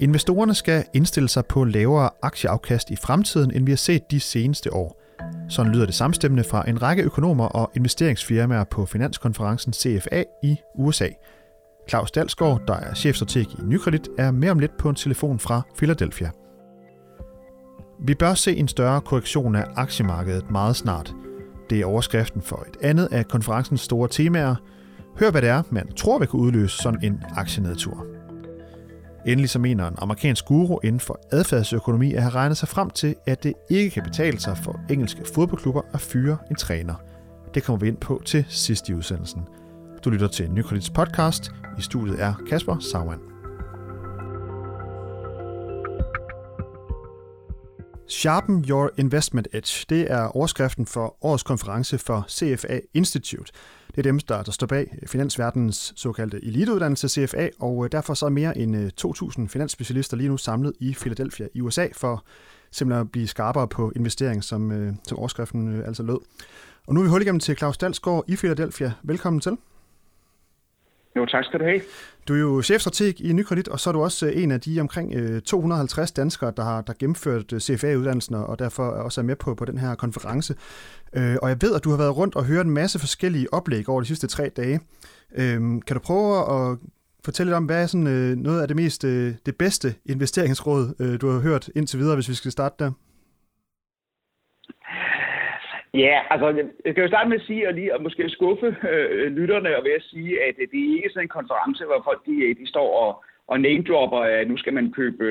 Investorerne skal indstille sig på lavere aktieafkast i fremtiden, end vi har set de seneste år. Sådan lyder det samstemmende fra en række økonomer og investeringsfirmaer på finanskonferencen CFA i USA. Claus Dalsgaard, der er chefstrateg i Nykredit, er mere om lidt på en telefon fra Philadelphia. Vi bør se en større korrektion af aktiemarkedet meget snart. Det er overskriften for et andet af konferencens store temaer. Hør hvad det er, man tror vil kunne udløse sådan en aktienedtur. Endelig så mener en amerikansk guru inden for adfærdsøkonomi at have regnet sig frem til, at det ikke kan betale sig for engelske fodboldklubber at fyre en træner. Det kommer vi ind på til sidst i udsendelsen. Du lytter til Nykredits podcast. I studiet er Kasper Saumann. Sharpen Your Investment Edge, det er overskriften for årets konference for CFA Institute. Det er dem, der, der står bag finansverdens såkaldte eliteuddannelse CFA, og øh, derfor så er mere end øh, 2.000 finansspecialister lige nu samlet i Philadelphia i USA for simpelthen at blive skarpere på investering, som, øh, som overskriften altså lød. Og nu er vi hul igennem til Claus Dalsgaard i Philadelphia. Velkommen til. Jo, tak skal du have. Du er jo chefstrateg i Nykredit, og så er du også øh, en af de omkring øh, 250 danskere, der har der gennemført øh, CFA-uddannelsen, og derfor også er med på, på den her konference. Øh, og jeg ved, at du har været rundt og hørt en masse forskellige oplæg over de sidste tre dage. Øhm, kan du prøve at fortælle lidt om, hvad er sådan, noget af det mest det bedste investeringsråd, du har hørt indtil videre, hvis vi skal starte der? Ja, altså, jeg kan jo starte med at sige, og lige at måske skuffe øh, lytterne, og ved at sige, at øh, det er ikke sådan en konference, hvor folk de, øh, de står og, og name-dropper, øh, at nu skal man købe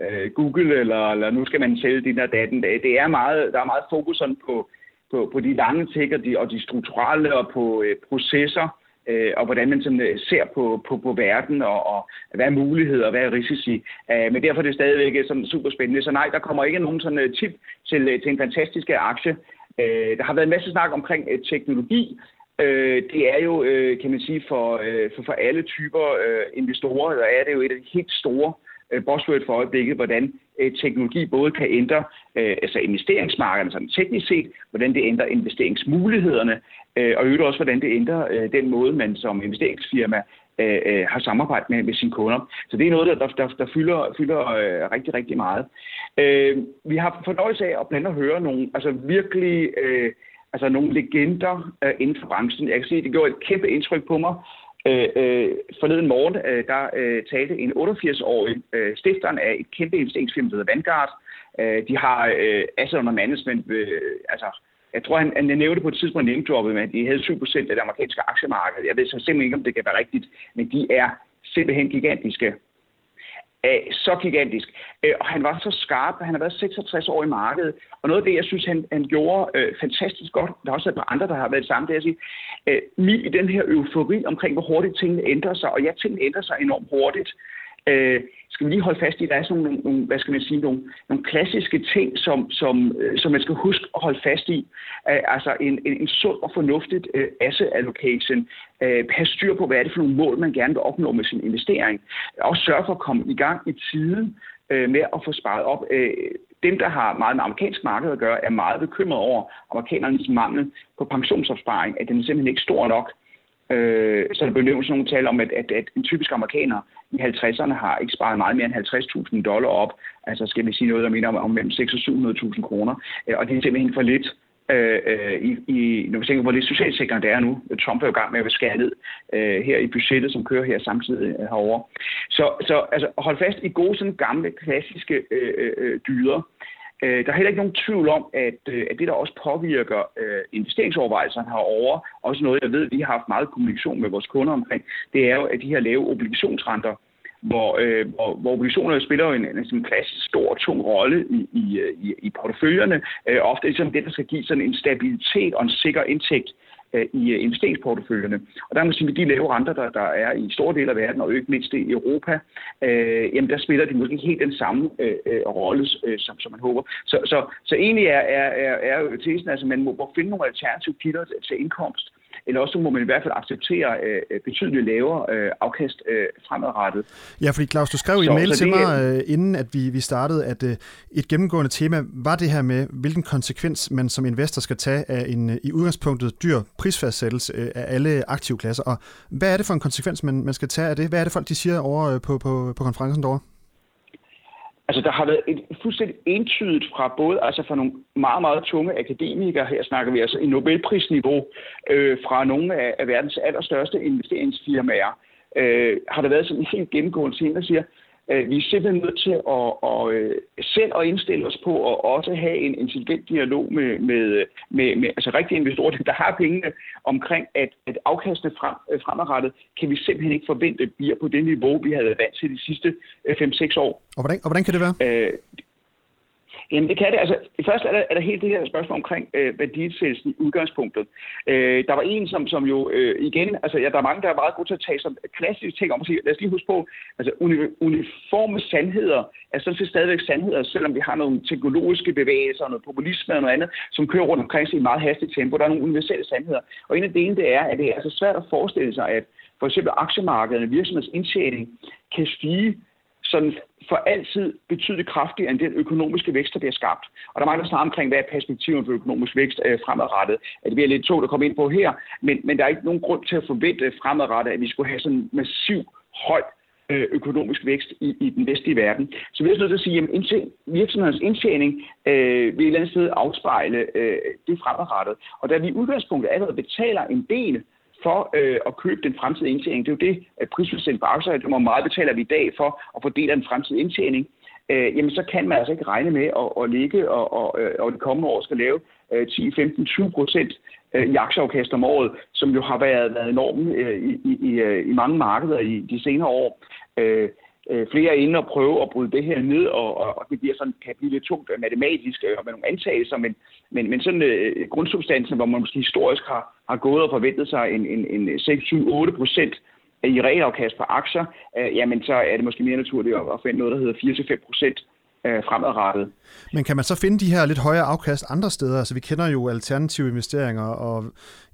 øh, Google, eller, eller nu skal man sælge din og datten. Det er meget, der er meget fokus sådan på, på, på de lange ting og de, og de strukturelle og på øh, processer, øh, og hvordan man sådan, ser på, på, på verden, og, og hvad er muligheder og hvad er risici. Øh, men derfor er det stadigvæk sådan super spændende. Så nej, der kommer ikke nogen sådan tip til, til en fantastisk aktie. Øh, der har været en masse snak omkring øh, teknologi. Øh, det er jo, øh, kan man sige, for, øh, for, for alle typer øh, investorer, der er det jo et af de helt store øh, buzzword for øjeblikket, hvordan øh, teknologi både kan ændre øh, altså investeringsmarkederne sådan teknisk set, hvordan det ændrer investeringsmulighederne, øh, og øvrigt også, hvordan det ændrer øh, den måde, man som investeringsfirma Øh, øh, har samarbejde med, med sine kunder. Så det er noget, der, der, der fylder, fylder øh, rigtig, rigtig meget. Øh, vi har fornøjelse af at blande og høre nogle altså virkelig øh, altså nogle legender øh, inden for branchen. Jeg kan sige, at det gjorde et kæmpe indtryk på mig, Øh, øh, forleden morgen, øh, der øh, talte en 88-årig øh, stifteren af et kæmpe investeringsfirma, der hedder Vanguard. Øh, de har øh, asset under management, øh, altså jeg tror, han, han nævnte på et tidspunkt name at de havde 7% af det amerikanske aktiemarked. Jeg ved så simpelthen ikke, om det kan være rigtigt, men de er simpelthen gigantiske Æh, så gigantisk. Æh, og han var så skarp, han har været 66 år i markedet. Og noget af det, jeg synes, han, han gjorde øh, fantastisk godt, der er også par andre, der har været samme, det er at sige, øh, i den her eufori omkring, hvor hurtigt tingene ændrer sig, og ja, tingene ændrer sig enormt hurtigt, øh, skal vi lige holde fast i, at der er sådan nogle, nogle hvad skal man sige, nogle, nogle klassiske ting, som, som, øh, som man skal huske at holde fast i. Uh, altså en, en, en sund og fornuftigt øh, asset allocation. Uh, øh, pas styr på, hvad er det for nogle mål, man gerne vil opnå med sin investering. Og sørge for at komme i gang i tiden øh, med at få sparet op. Uh, dem, der har meget med amerikansk marked at gøre, er meget bekymret over amerikanernes mangel på pensionsopsparing, at den er simpelthen ikke stor nok. Øh, så der blev nævnt sådan nogle tal om, at, at, at en typisk amerikaner i 50'erne har ikke sparet meget mere end 50.000 dollar op. Altså skal vi sige noget, der mener om, om mellem 600.000 og 700.000 kroner. Øh, og det er simpelthen for lidt. Øh, øh i, i, når vi tænker på, hvor lidt socialsikring det er nu. Trump er jo i gang med at skære ned øh, her i budgettet, som kører her samtidig øh, herovre. Så, så altså, hold fast i gode, sådan gamle, klassiske øh, øh, øh dyder. Øh, der er heller ikke nogen tvivl om, at, øh, at det, der også påvirker øh, investeringsovervejelserne herovre, også noget, jeg ved, vi har haft meget kommunikation med vores kunder omkring, det er jo, at de her lave obligationsrenter, hvor, øh, hvor, hvor obligationer spiller jo en, en, en klassisk stor tung rolle i, i, i, i porteføljerne. Øh, ofte er det det, der skal give sådan en stabilitet og en sikker indtægt øh, i øh, investeringsporteføljerne. Og der må man sige, at de lave renter, der, der er i store dele af verden, og ikke mindst i Europa, øh, jamen der spiller de måske ikke helt den samme øh, øh, rolle, øh, som, som man håber. Så, så, så egentlig er, er, er, er tesen, tesen, altså man må finde nogle alternative kilder til, til indkomst, eller også må man i hvert fald acceptere øh, betydeligt lavere øh, afkast øh, fremadrettet. Ja, fordi Claus, du skrev så, i mail til det, mig, øh, inden at vi, vi startede, at øh, et gennemgående tema var det her med, hvilken konsekvens man som investor skal tage af en øh, i udgangspunktet dyr prisfastsættelse øh, af alle aktive klasser. Og hvad er det for en konsekvens, man, man skal tage af det? Hvad er det folk, de siger over øh, på, på, på konferencen derovre? Altså, der har været et fuldstændig entydigt fra både, altså fra nogle meget, meget tunge akademikere, her snakker vi altså i Nobelprisniveau, øh, fra nogle af, af verdens allerstørste investeringsfirmaer, øh, har der været sådan en helt gennemgående ting, der siger, vi er simpelthen nødt til at, at, at øh, selv at indstille os på at også have en intelligent dialog med, med, med, med altså rigtige investorer, der har pengene omkring, at, at afkastene frem, øh, fremadrettet kan vi simpelthen ikke forvente bliver på det niveau, vi havde været vant til de sidste 5-6 år. Og hvordan, og hvordan kan det være? Øh, Jamen det kan det. Altså, først er der, er der helt det her spørgsmål omkring øh, værdisættelsen i udgangspunktet. Øh, der var en, som, som jo øh, igen, altså ja, der er mange, der er meget gode til at tage som klassiske ting om at sige, lad os lige huske på, altså uni- uniforme sandheder er sådan set stadigvæk sandheder, selvom vi har nogle teknologiske bevægelser, noget populisme og noget andet, som kører rundt omkring sig i meget hastigt tempo. Der er nogle universelle sandheder. Og en af delene det er, at det er altså svært at forestille sig, at for eksempel aktiemarkederne, virksomhedsindtjening, kan stige sådan for altid betydeligt kraftigere end den økonomiske vækst, der bliver skabt. Og der er mange, der snakker omkring, hvad er perspektivet for økonomisk vækst øh, fremadrettet. At det bliver lidt tungt at komme ind på her, men, men der er ikke nogen grund til at forvente fremadrettet, at vi skulle have sådan en massiv, høj øh, økonomisk vækst i, i den vestlige verden. Så vi er nødt til at sige, at virksomhedens indtjening øh, vil et eller andet sted afspejle øh, det fremadrettet. Og da vi i udgangspunktet allerede betaler en del for øh, at købe den fremtidige indtjening. Det er jo det, at prisudsendt på aktier, hvor meget betaler vi i dag for at få del af den fremtidige indtjening. Øh, jamen så kan man altså ikke regne med at, at ligge og, og, øh, og de kommende år skal lave øh, 10, 15, 20 procent øh, i aktieafkast om året, som jo har været, været enormt øh, i, i, øh, i mange markeder i de senere år. Øh, flere inde og prøve at bryde det her ned, og, og, og det bliver sådan, kan blive lidt tungt matematisk og med nogle antagelser, men, men, men sådan øh, grundsubstansen, hvor man måske historisk har, har gået og forventet sig en, en, en 6-7-8 procent i realafkast på aktier, øh, jamen så er det måske mere naturligt at, at finde noget, der hedder 4-5 procent øh, fremadrettet. Men kan man så finde de her lidt højere afkast andre steder? Altså vi kender jo alternative investeringer og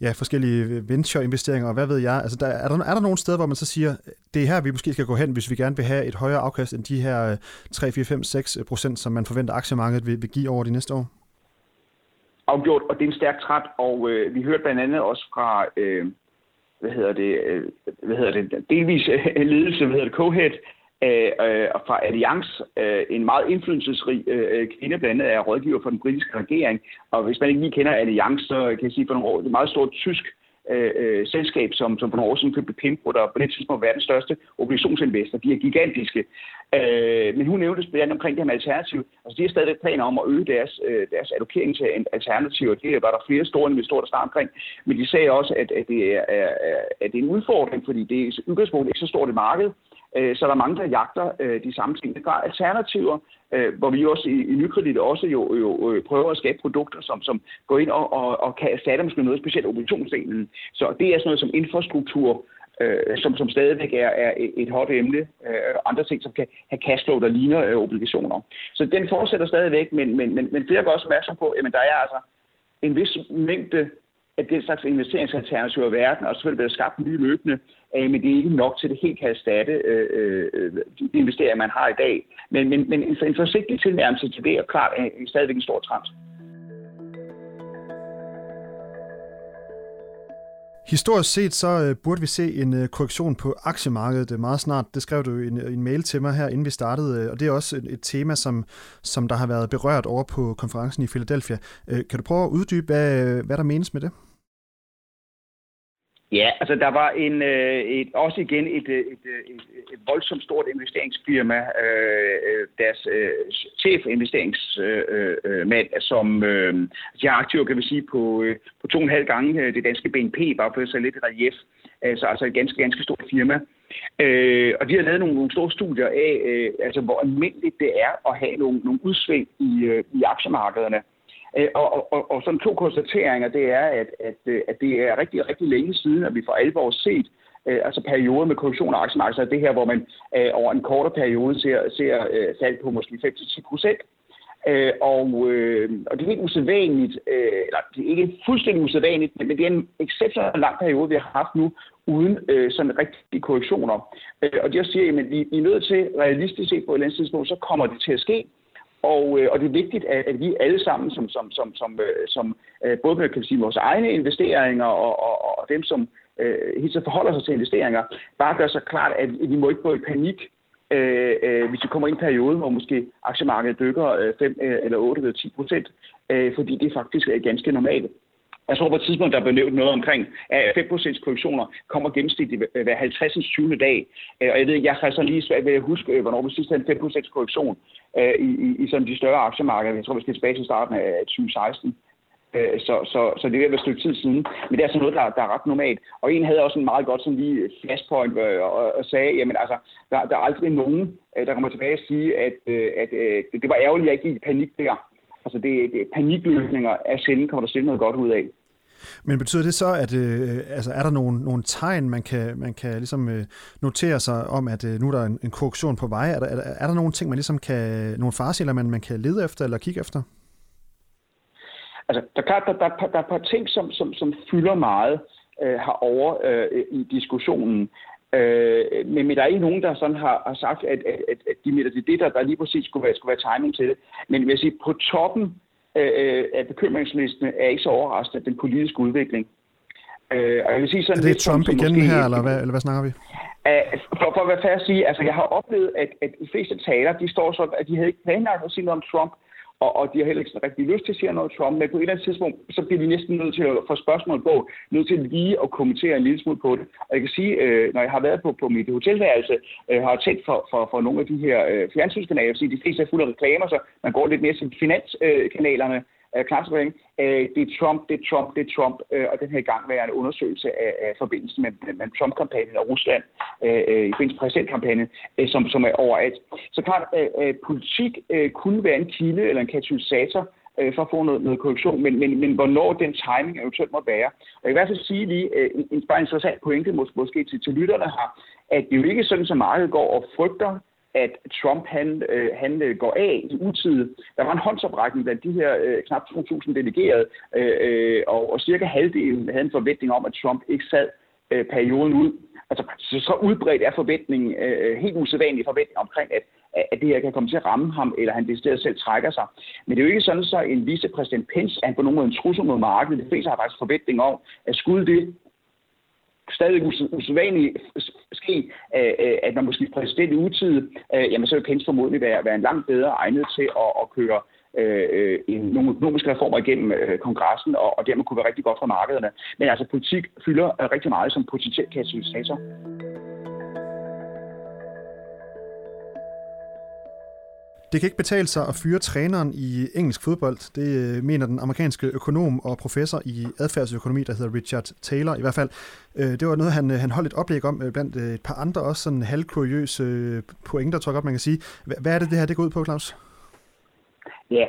ja, forskellige venture-investeringer og hvad ved jeg. Altså der, er, der, er der nogle steder, hvor man så siger, det er her, vi måske skal gå hen, hvis vi gerne vil have et højere afkast end de her 3, 4, 5, 6 procent, som man forventer aktiemarkedet vil, vil give over de næste år? Afgjort, og det er en stærk træt, og øh, vi hørte blandt andet også fra, øh, hvad hedder det, øh, hvad hedder det, delvis øh, ledelse, hvad hedder det, Cohead, øh, øh fra Allianz, øh, en meget indflydelsesrig øh, kvinde, blandt andet er rådgiver for den britiske regering. Og hvis man ikke lige kender Allianz, så kan jeg sige for nogle år, det er et meget stort tysk øh, øh selskab, som, som for nogle år siden købte Pimco, der på det tidspunkt var verdens største obligationsinvestor. De er gigantiske. Øh, men hun nævnte blandt omkring det her med alternativ. Altså, de har stadig planer om at øge deres, øh, deres allokering til alternativer. Det var der flere store investorer, der starter omkring. Men de sagde også, at, at, det er, er, at det er en udfordring, fordi det er udgangspunktet ikke så stort et marked. Øh, så der er mange, der jagter øh, de samme ting. Der er alternativer, øh, hvor vi også i, i Nykredit også jo, jo prøver at skabe produkter, som, som går ind og, og, og kan erstatte måske noget specielt obligationsdelen. Så det er sådan noget som infrastruktur, øh, som, som stadigvæk er, er et hot emne. Øh, andre ting, som kan have cashflow, der ligner øh, obligationer. Så den fortsætter stadigvæk, men, men, men, men flere går også opmærksom på, at der er altså en vis mængde af den slags investeringsalternativer i verden, og selvfølgelig bliver der skabt nye løbende, øh, men det er ikke nok til, at det helt kan erstatte øh, øh, de investeringer, man har i dag. Men, men, men en, en forsigtig tilnærmelse til det er klart er stadigvæk en stor trend. Historisk set så øh, burde vi se en øh, korrektion på aktiemarkedet øh, meget snart. Det skrev du i en, en mail til mig her, inden vi startede, og det er også et, et tema, som, som der har været berørt over på konferencen i Philadelphia. Kan du prøve at uddybe, hvad, hvad der menes med det? Ja, altså der var en, øh, et, også igen et, øh, øh, et, et, et voldsomt stort investeringsfirma, øh, øh deres øh, chefinvesteringsmand, øh, som øh, altså, de har aktiver, kan vi sige, på, øh, på to og en halv gange øh, det danske BNP, bare for at sætte lidt relief. Altså, altså et ganske, ganske stort firma. Øh, og de har lavet nogle, nogle store studier af, øh, altså, hvor almindeligt det er at have nogle, nogle udsving i, øh, i aktiemarkederne. Øh, og, og, og sådan to konstateringer, det er, at, at, øh, at det er rigtig, rigtig længe siden, at vi for alvor set øh, altså perioder med korrektion af aktiemarkedet, altså det her, hvor man øh, over en kortere periode ser, ser øh, fald på måske 5-10 procent. Øh, og, øh, og det er ikke usædvanligt, øh, eller det er ikke fuldstændig usædvanligt, men, det er en exceptionelt lang periode, vi har haft nu, uden øh, sådan rigtige korrektioner. Øh, og jeg siger, at vi, vi er nødt til realistisk set på et eller andet tidspunkt, så kommer det til at ske. Og, øh, og det er vigtigt, at, at vi alle sammen, som, som, som, som, øh, som øh, både med kan sige, vores egne investeringer og, og, og dem, som øh, helt så forholder sig til investeringer, bare gør sig klart, at vi må ikke gå i panik øh, øh, hvis vi kommer ind i en periode, hvor måske aktiemarkedet dykker øh, 5 øh, eller 8 eller 10 procent, øh, fordi det faktisk er ganske normalt. Jeg tror på et tidspunkt, der blev nævnt noget omkring, at 5% korrektioner kommer gennemsnitligt hver 50. 20. dag. Øh, og jeg ved jeg har så lige svært ved at huske, øh, hvornår vi sidst havde en 5% korrektion øh, i, i, i sådan de større aktiemarkeder. Jeg tror, vi skal tilbage til starten af 2016. Så, så, så det er ved at være et stykke tid siden. Men det er sådan noget, der, der er ret normalt. Og en havde også en meget godt sådan lige flashpoint og, og sagde, jamen altså, der, der er aldrig nogen, der kommer tilbage og sige, at, at, at det var ærgerligt, at jeg ikke gik i panik der. Altså det, det panikløsninger af sjældent kommer der sjældent noget godt ud af. Men betyder det så, at øh, altså, er der nogle, nogle tegn, man kan, man kan ligesom, øh, notere sig om, at øh, nu er der en, en korrektion på vej? Er der, er, der, er der nogle ting, man ligesom kan, nogle farsiler, man, man kan lede efter eller kigge efter? Altså, der, der, der, der, der er et par ting, som, som, som fylder meget øh, herovre øh, i diskussionen. Øh, men, men der er ikke nogen, der sådan har, har sagt, at, at, at, at de mener, det er det, der, der lige præcis skulle være, skulle være timing til det. Men vil jeg sige, på toppen øh, af bekymringslisten er ikke så overraskende den politiske udvikling. Øh, og jeg vil sige sådan er det lidt, Trump som, igen måske, her, eller hvad, eller hvad snakker vi? For, for at være færdig at sige, altså jeg har oplevet, at, at de fleste taler, de står sådan, at de havde ikke planlagt at sige noget om Trump, og, og de har heller ikke rigtig lyst til at sige noget til ham, men på et eller andet tidspunkt, så bliver de næsten nødt til at få spørgsmål på, nødt til lige at kommentere en lille smule på det. Og jeg kan sige, øh, når jeg har været på, på mit hotelværelse, øh, har jeg tændt for, for, for nogle af de her øh, fjernsynskanaler, fordi de fleste er fulde af reklamer, så man går lidt mere til finanskanalerne, øh, øh, klapsepring. Øh, det er Trump, det er Trump, det er Trump, øh, og den her gang være en undersøgelse af, af forbindelsen med, med Trump-kampagnen og Rusland øh, øh, i forbindelse med præsidentkampagnen, øh, som, som er overalt. Så klart, øh, øh, politik øh, kunne være en kilde eller en katalysator øh, for at få noget, noget korrektion, men, men, men hvornår den timing eventuelt må være. Og jeg vil i hvert fald sige lige øh, en, en bare interessant pointe måske, måske til, til lytterne her, at det er jo ikke sådan, så meget går og frygter at Trump han, øh, han øh, går af i utide. Der var en håndsoprækning blandt de her øh, knap 2.000 delegerede, øh, øh, og, og cirka halvdelen havde en forventning om, at Trump ikke sad øh, perioden ud. Altså, så, så udbredt er forventningen, øh, øh helt usædvanlig forventning omkring, at, at det her kan komme til at ramme ham, eller han decideret selv trækker sig. Men det er jo ikke sådan, så en vicepræsident Pence er på nogen måde en trussel mod markedet. Det fleste har faktisk forventning om, at skulle det stadig usædvanligt ske, øh, øh, at når måske præsident i utid, øh, jamen så vil Pence formodentlig være, være en langt bedre egnet til at, at køre øh, øh, en, nogle økonomiske reformer igennem øh, kongressen, og, og dermed kunne være rigtig godt for markederne. Men altså politik fylder øh, rigtig meget som potentiel katalysator. Det kan ikke betale sig at fyre træneren i engelsk fodbold. Det øh, mener den amerikanske økonom og professor i adfærdsøkonomi, der hedder Richard Taylor i hvert fald. Øh, det var noget, han, øh, han holdt et oplæg om blandt et par andre også sådan halvkuriøse pointer, tror jeg godt, man kan sige. Hvad er det, det her det går ud på, Claus? Ja,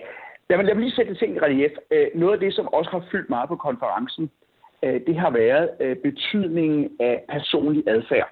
lad mig, lad mig lige sætte ting i relief. Noget af det, som også har fyldt meget på konferencen, det har været betydningen af personlig adfærd.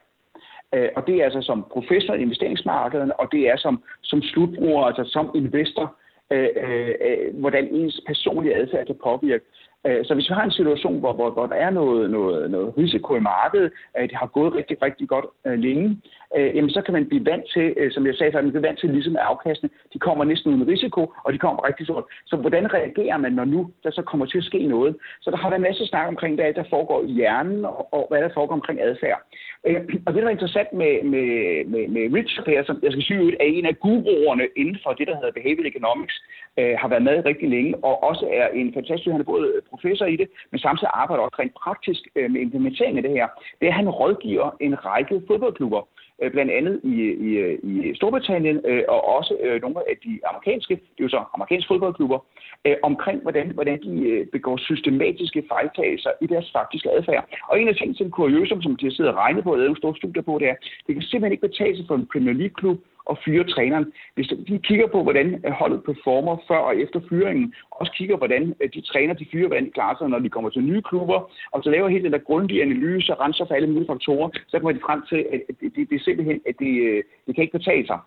Øh, og det er altså som professor i investeringsmarkederne, og det er som, som slutbruger, altså som investor, øh, øh, øh hvordan ens personlige adfærd kan påvirke. Øh, så hvis vi har en situation, hvor, hvor, hvor der er noget, noget, noget risiko i markedet, at det har gået rigtig, rigtig godt øh, længe, øh, jamen så kan man blive vant til, øh, som jeg sagde før, man bliver vant til ligesom afkastene, de kommer næsten uden risiko, og de kommer rigtig stort. Så hvordan reagerer man, når nu der så kommer til at ske noget? Så der har været en masse snak omkring, hvad der foregår i hjernen, og, og hvad der foregår omkring adfærd. Øh, og det, der er interessant med, med, med, med Richard her, som jeg skal sige, er en af guruerne inden for det, der hedder Behavioral Economics, øh, har været med rigtig længe, og også er en fantastisk, han er både professor i det, men samtidig arbejder også rent praktisk øh, med implementering af det her. Det er, at han rådgiver en række fodboldklubber, øh, blandt andet i, i, i Storbritannien, øh, og også øh, nogle af de amerikanske, det er jo så amerikanske fodboldklubber, øh, omkring hvordan, hvordan de øh, begår systematiske fejltagelser i deres faktiske adfærd. Og en af tingene, til kuriøse, som de har siddet og regnet på, og lavet store studier på, det er, det kan simpelthen ikke betale sig for en Premier League-klub og fyre træneren. Hvis de kigger på, hvordan holdet performer før og efter fyringen, også kigger, hvordan øh, de træner de fyre, hvordan de klarer sig, når de kommer til nye klubber, og så laver helt den der grundige analyse og renser for alle mulige faktorer, så kommer de frem til, at det, det, det er simpelthen, at det, øh, det kan ikke betale sig.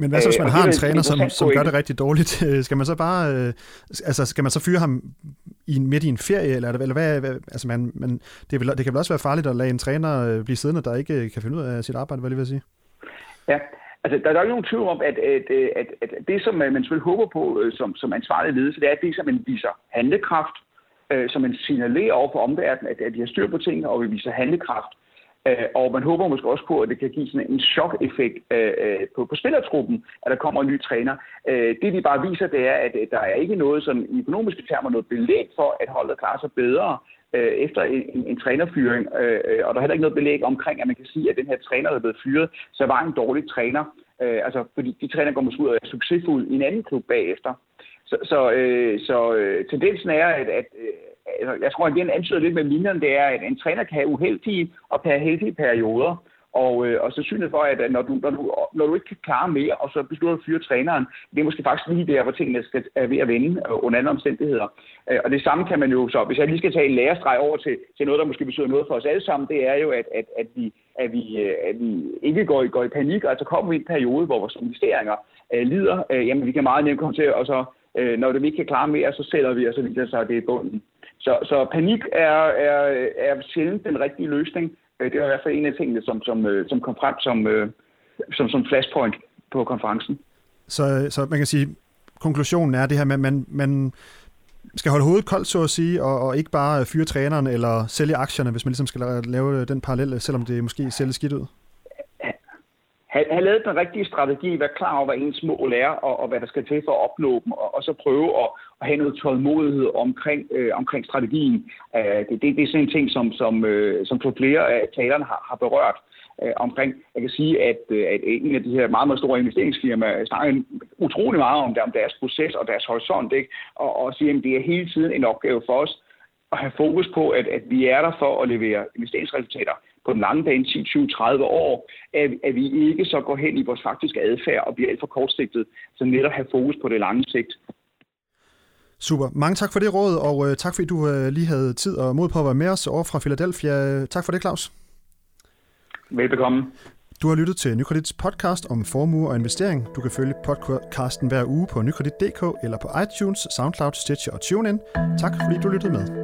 Men hvad så, hvis man øh, har en træner, som, som gør det rigtig dårligt? Skal man så bare, øh, altså skal man så fyre ham i, midt i en ferie, eller, eller hvad, hvad altså man, man, det, vil, det kan vel også være farligt at lade en træner blive siddende, der ikke kan finde ud af sit arbejde, hvad jeg vil sige? Ja, Altså, der er jo ikke nogen tvivl om, at, at, øh, at, at det, som øh, man selvfølgelig håber på øh, som, som ansvarlig ledelse, det er, at det, som man viser handlekraft, øh, som man signalerer over for omverdenen, at, at de har styr på tingene, og vi viser handlekraft. Øh, og man håber måske også på, at det kan give sådan en chok-effekt øh, på, på spillertruppen, at der kommer en ny træner. Det de bare viser, det er, at der er ikke noget sådan i økonomiske termer noget belæg for, at holdet klarer sig bedre Øh, efter en, en trænerfyring, øh, øh, og der er heller ikke noget belæg omkring, at man kan sige, at den her træner, der er blevet fyret, så var en dårlig træner. altså, fordi de træner går måske ud og er succesfulde i en anden klub bagefter. Så, så, øh, så øh, tendensen er, at, at øh, altså, jeg tror, at det antyder lidt med linjerne, det er, at en træner kan have uheldige og kan have heldige perioder. Og, øh, og så synes for, at når du, når, du, når du ikke kan klare mere, og så beslutter du at fyre træneren, det er måske faktisk lige der, hvor tingene skal, er ved at vende øh, under andre omstændigheder. Øh, og det samme kan man jo så, hvis jeg lige skal tage en lærestreg over til, til noget, der måske betyder noget for os alle sammen, det er jo, at, at, at, vi, at, vi, øh, at vi ikke går i, går i panik, og så kommer vi i en periode, hvor vores investeringer øh, lider. Øh, jamen, vi kan meget nemt komme til og så Øh, når det vi ikke kan klare mere, så sælger vi, og så viser sig, at det er bunden. Så, så panik er, er, er sjældent den rigtige løsning. Øh, det var i hvert fald en af tingene, som, som, øh, som kom frem som, øh, som, som flashpoint på konferencen. Så, så man kan sige, konklusionen er det her med, at man, man skal holde hovedet koldt, så at sige, og, og ikke bare fyre træneren eller sælge aktierne, hvis man ligesom skal lave den parallel, selvom det måske ser lidt skidt ud? have, have lavet den rigtige strategi, være klar over, hvad ens mål er, og, og hvad der skal til for at opnå dem, og, og så prøve at, at have noget tålmodighed omkring, øh, omkring strategien. Øh, det, det, det er sådan en ting, som, som, øh, som flere af talerne har, har berørt øh, omkring. Jeg kan sige, at, øh, at en af de her meget, meget store investeringsfirmaer snakker utrolig meget om, det, om deres proces og deres horisont, ikke? Og, og siger, at det er hele tiden en opgave for os at have fokus på, at, at vi er der for at levere investeringsresultater på den lange bane, 10, 20, 30 år, at, at vi ikke så går hen i vores faktiske adfærd og bliver alt for kortsigtet, så netop have fokus på det lange sigt. Super. Mange tak for det råd, og uh, tak fordi du uh, lige havde tid og mod på at være med os over fra Philadelphia. Tak for det, Claus. Velbekomme. Du har lyttet til Nykredits podcast om formue og investering. Du kan følge podcasten hver uge på nykredit.dk eller på iTunes, SoundCloud, Stitcher og TuneIn. Tak fordi du lyttede med.